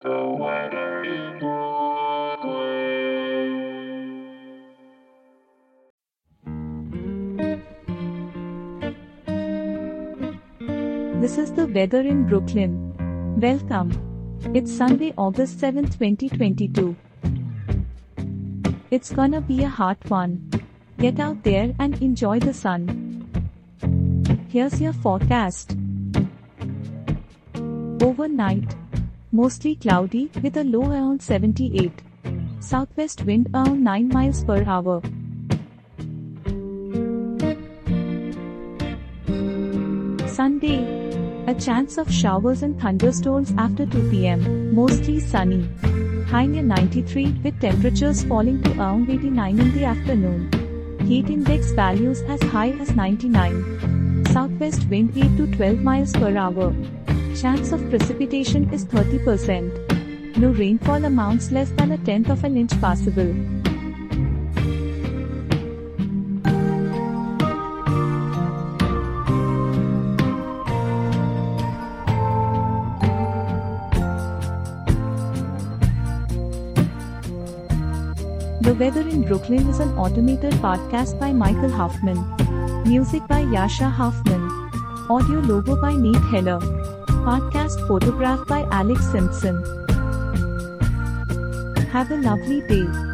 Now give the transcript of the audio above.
This is the weather in Brooklyn. Welcome. It's Sunday, August 7, 2022. It's gonna be a hot one. Get out there and enjoy the sun. Here's your forecast. Overnight. Mostly cloudy with a low around 78. Southwest wind around 9 miles per hour. Sunday. A chance of showers and thunderstorms after 2 pm, mostly sunny. High near 93 with temperatures falling to around 89 in the afternoon. Heat index values as high as 99. Southwest wind 8 to 12 miles per hour. Chance of precipitation is 30%. No rainfall amounts less than a tenth of an inch possible. The Weather in Brooklyn is an automated podcast by Michael Hoffman. Music by Jascha Hoffman. Audio logo by Nate Heller. Podcast photograph by Alex Simpson. Have a lovely day.